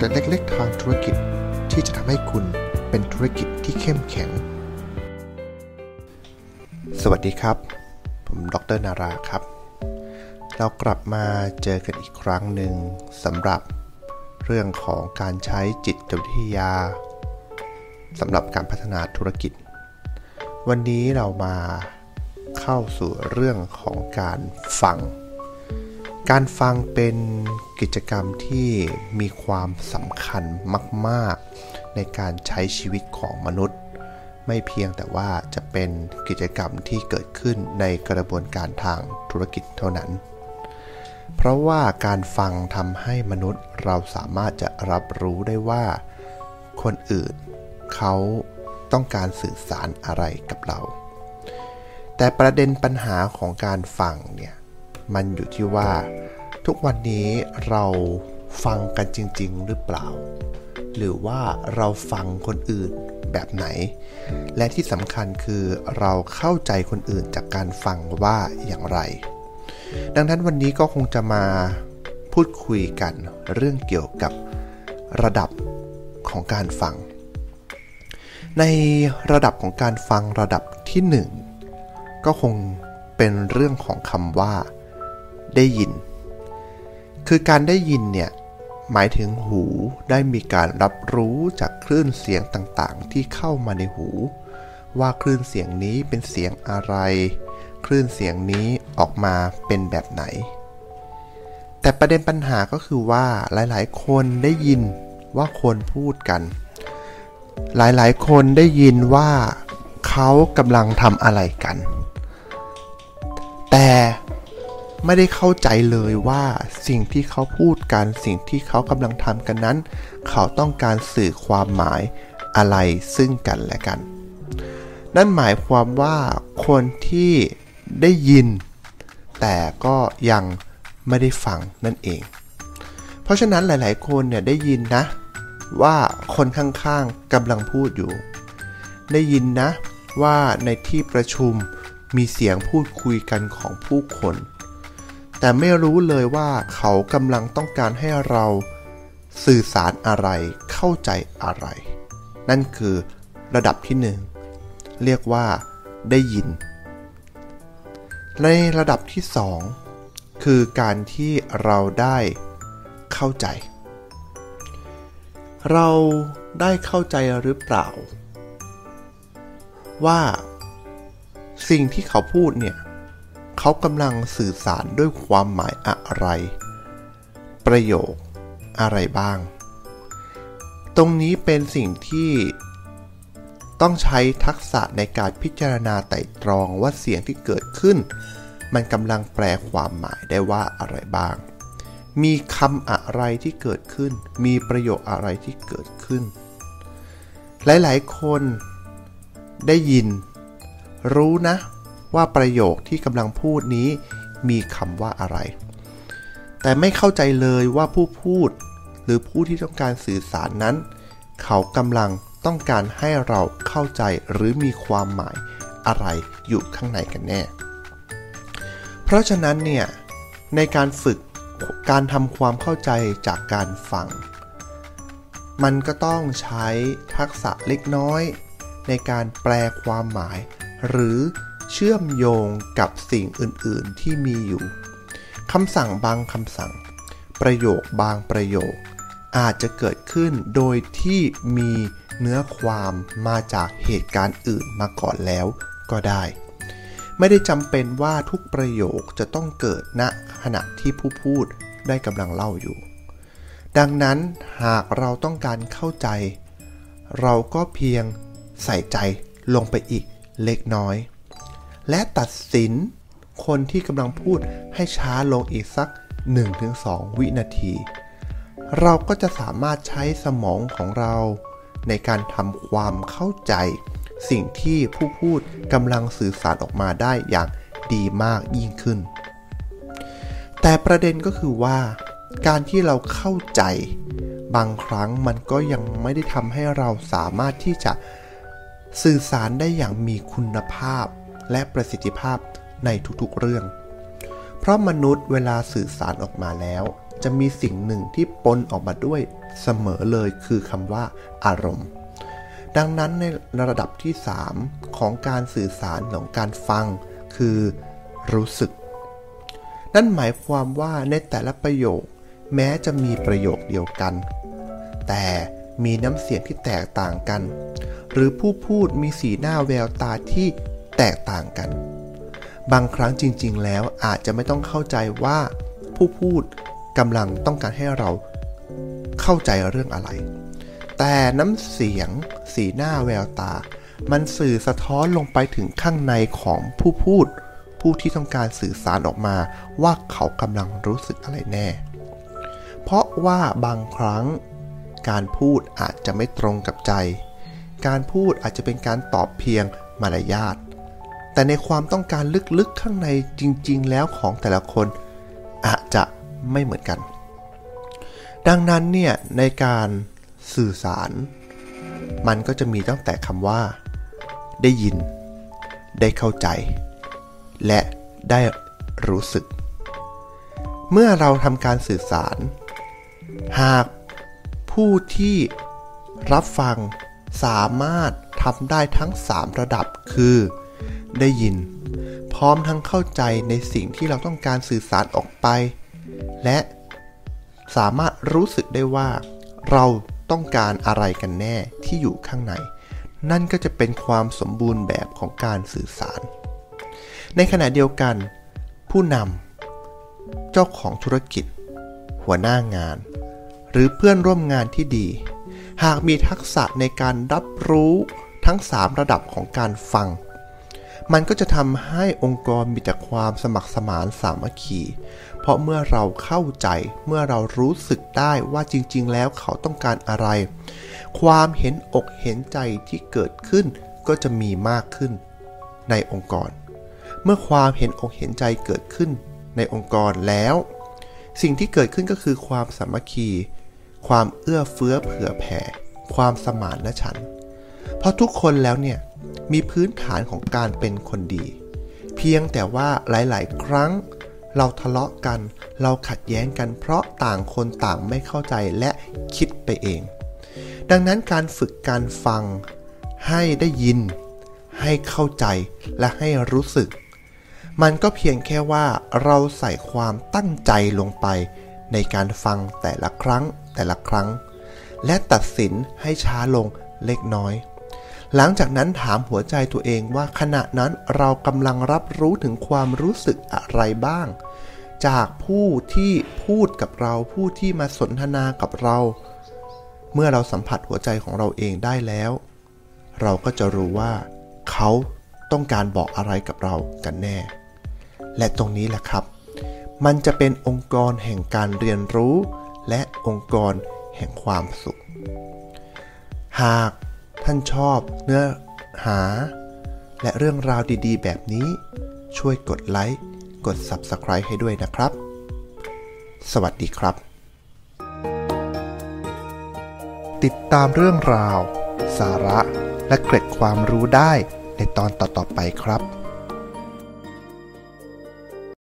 เล็กๆทางธุรกิจที่จะทำให้คุณเป็นธุรกิจที่เข้มแข็ง สวัสดีครับ ผมดรนาราครับ เรากลับมาเจอกันอีกครั้งหนึ่งสำหรับเรื่องของการใช้จิตวิทยาสำหรับการพัฒนาธุรกิจ วันนี้เรามาเข้าสู่เรื่องของการฟัง การฟังเป็นกิจกรรมที่มีความสำคัญมาก ๆ ในการใช้ชีวิตของมนุษย์ ไม่เพียงแต่ว่าจะเป็นกิจกรรมที่เกิดขึ้นในกระบวนการทางธุรกิจเท่านั้น เพราะว่าการฟังทำให้มนุษย์เราสามารถจะรับรู้ได้ว่า คนอื่นเขาต้องการสื่อสารอะไรกับเรา แต่ประเด็นปัญหาของการฟังเนี่ย มันอยู่ที่ว่า ทุกวันนี้เราฟังกันจริง ๆ หรือเปล่า หรือว่าเราฟังคนอื่นแบบไหน และที่สำคัญคือเราเข้าใจคนอื่นจากการฟังว่าอย่างไร ดังนั้นวันนี้ก็คงจะมาพูดคุยกันเรื่องเกี่ยวกับระดับของการฟัง ในระดับของการฟังระดับที่ 1 ก็คงเป็นเรื่องของคำว่า ได้ยิน คือการได้ยินเนี่ยหมายถึงหูได้มีการรับรู้จากคลื่นเสียงต่างๆ ที่เข้ามาในหู ว่าคลื่นเสียงนี้เป็นเสียงอะไร คลื่นเสียงนี้ออกมาเป็นแบบไหน แต่ประเด็นปัญหาก็คือว่าหลายๆ คนได้ยินว่าคนพูดกัน หลายๆ คนได้ยินว่าเขากำลังทำอะไรกัน แต่ ไม่ได้เข้าใจเลยว่าสิ่งที่เขาพูดกันสิ่งที่เขากำลังทำกันนั้น เขาต้องการสื่อความหมายอะไรซึ่งกันและกัน นั่นหมายความว่าคนที่ได้ยิน แต่ก็ยังไม่ได้ฟังนั่นเอง เพราะฉะนั้นหลาย ๆ คนเนี่ยได้ยินนะ ว่าคนข้าง ๆกำลังพูดอยู่ ได้ยินนะว่าในที่ประชุมมีเสียงพูดคุยกันของผู้คน แต่ไม่รู้เลยว่าเขากำลังต้องการให้เราสื่อสารอะไรเข้าใจอะไร นั่นคือระดับที่หนึ่งเรียกว่าได้ยิน ในระดับที่สองคือการที่เราได้เข้าใจ เราได้เข้าใจหรือเปล่า ว่า สิ่งที่เขาพูดเนี่ย เขากำลังสื่อสารด้วยความหมายอะไร ประโยคอะไรบ้าง ตรงนี้เป็นสิ่งที่ต้องใช้ทักษะในการพิจารณาไต่ตรองว่าเสียงที่เกิดขึ้น มันกำลังแปลความหมายได้ว่าอะไรบ้าง มีคำอะไรที่เกิดขึ้น มีประโยคอะไรที่เกิดขึ้น หลายๆ คนได้ยิน รู้นะ ว่าประโยคที่กำลังพูดนี้มีคำว่าอะไร แต่ไม่เข้าใจเลยว่าผู้พูด หรือผู้ที่ต้องการสื่อสารนั้น เขากำลังต้องการให้เราเข้าใจหรือมีความหมายอะไรอยู่ข้างในกันแน่ เพราะฉะนั้นเนี่ยในการฝึกการทำความเข้าใจจากการฟัง มันก็ต้องใช้ทักษะเล็กน้อย ในการแปลความหมาย หรือ เชื่อมโยงกับสิ่งอื่น ๆ ที่มีอยู่คำสั่งบางคำสั่ง ประโยคบางประโยค อาจจะเกิดขึ้นโดยที่มีเนื้อความมาจากเหตุการณ์อื่นมาก่อนแล้วก็ได้ ไม่ได้จำเป็นว่าทุกประโยคจะต้องเกิดณขณะที่ผู้พูดได้กำลังเล่าอยู่ ดังนั้นหากเราต้องการเข้าใจ เราก็เพียงใส่ใจลงไปอีกเล็กน้อย และตัดสินคนที่กำลังพูดให้ช้าลงอีกสัก 1-2 วินาที เราก็จะสามารถใช้สมองของเรา ในการทำความเข้าใจ สิ่งที่ผู้พูดกำลังสื่อสารออกมาได้อย่างดีมากยิ่งขึ้น แต่ประเด็นก็คือว่า การที่เราเข้าใจ บางครั้งมันก็ยังไม่ได้ทำให้เราสามารถที่จะสื่อสารได้อย่างมีคุณภาพ และประสิทธิภาพในทุกๆเรื่อง เพราะมนุษย์เวลาสื่อสารออกมาแล้ว จะมีสิ่งหนึ่งที่ปนออกมาด้วยเสมอเลยคือคำว่าอารมณ์ ดังนั้นในระดับที่ 3 ของการสื่อสารของการฟัง คือรู้สึก นั่นหมายความว่าในแต่ละประโยค แม้จะมีประโยคเดียวกัน แต่มีน้ำเสียงที่แตกต่างกัน หรือผู้พูดมีสีหน้าแววตาที่ แตกต่างกัน บางครั้งจริง ๆ แล้วอาจจะไม่ต้องเข้าใจว่าผู้พูดกำลังต้องการให้เราเข้าใจเรื่องอะไร แต่น้ำเสียง สีหน้าแววตา มันสื่อสะท้อนลงไปถึงข้างในของผู้พูด ผู้ที่ต้องการสื่อสารออกมาว่าเขากำลังรู้สึกอะไรแน่ เพราะว่าบางครั้งการพูดอาจจะไม่ตรงกับใจ การพูดอาจจะเป็นการตอบเพียงมารยาท แต่ในความต้องการลึกๆข้างในจริง ๆ แล้วของแต่ละคนอาจจะไม่เหมือนกัน ดังนั้นเนี่ยในการสื่อสาร มันก็จะมีตั้งแต่คำว่า ได้ยิน ได้เข้าใจ และได้รู้สึก เมื่อเราทำการสื่อสาร หากผู้ที่รับฟังสามารถทำได้ทั้ง 3 ระดับคือ ได้ยิน พร้อมทั้งเข้าใจในสิ่งที่เราต้องการสื่อสารออกไป และสามารถรู้สึกได้ว่า เราต้องการอะไรกันแน่ที่อยู่ข้างใน นั่นก็จะเป็นความสมบูรณ์แบบของการสื่อสาร ในขณะเดียวกัน ผู้นำเจ้าของธุรกิจ หัวหน้างาน หรือเพื่อนร่วมงานที่ดี หากมีทักษะในการรับรู้ทั้ง 3 ระดับของการฟัง มันก็จะทำให้องค์กรมีแต่ความสมัครสมานสามัคคี เพราะเมื่อเราเข้าใจเมื่อเรารู้สึกได้ว่าจริง ๆ แล้วเขาต้องการอะไร ความเห็นอกเห็นใจที่เกิดขึ้นก็จะมีมากขึ้นในองค์กร เมื่อความเห็นอกเห็นใจเกิดขึ้นในองค์กรแล้ว สิ่งที่เกิดขึ้นก็คือความสามัคคี ความเอื้อเฟื้อเผื่อแผ่ ความสมานฉันท์เพราะทุกคนแล้วเนี่ย มีพื้นฐานของการเป็นคนดี เพียงแต่ว่าหลาย ๆ ครั้ง เราทะเลาะกัน เราขัดแย้งกันเพราะต่างคนต่างไม่เข้าใจและคิดไปเอง ดังนั้นการฝึกการฟัง ให้ได้ยิน ให้เข้าใจและให้รู้สึก มันก็เพียงแค่ว่าเราใส่ความตั้งใจลงไป ในการฟังแต่ละครั้งแต่ละครั้ง และตัดสินให้ช้าลงเล็กน้อย หลังจากนั้นถามหัวใจตัวเองว่าขณะนั้นเรากำลังรับรู้ถึงความรู้สึกอะไรบ้าง จากผู้ที่พูดกับเราผู้ที่มาสนทนากับเรา เมื่อเราสัมผัสหัวใจของเราเองได้แล้ว เราก็จะรู้ว่า เขาต้องการบอกอะไรกับเรากันแน่ และตรงนี้แหละครับ มันจะเป็นองค์กรแห่งการเรียนรู้ และองค์กรแห่งความสุข หาก ท่านชอบเนื้อหา และเรื่องราวดีๆ แบบนี้ ช่วยกดไลค์กด Subscribe ให้ด้วยนะครับ สวัสดีครับ ติดตามเรื่องราว สาระและเกร็ดความรู้ได้ในตอนต่อๆไปครับ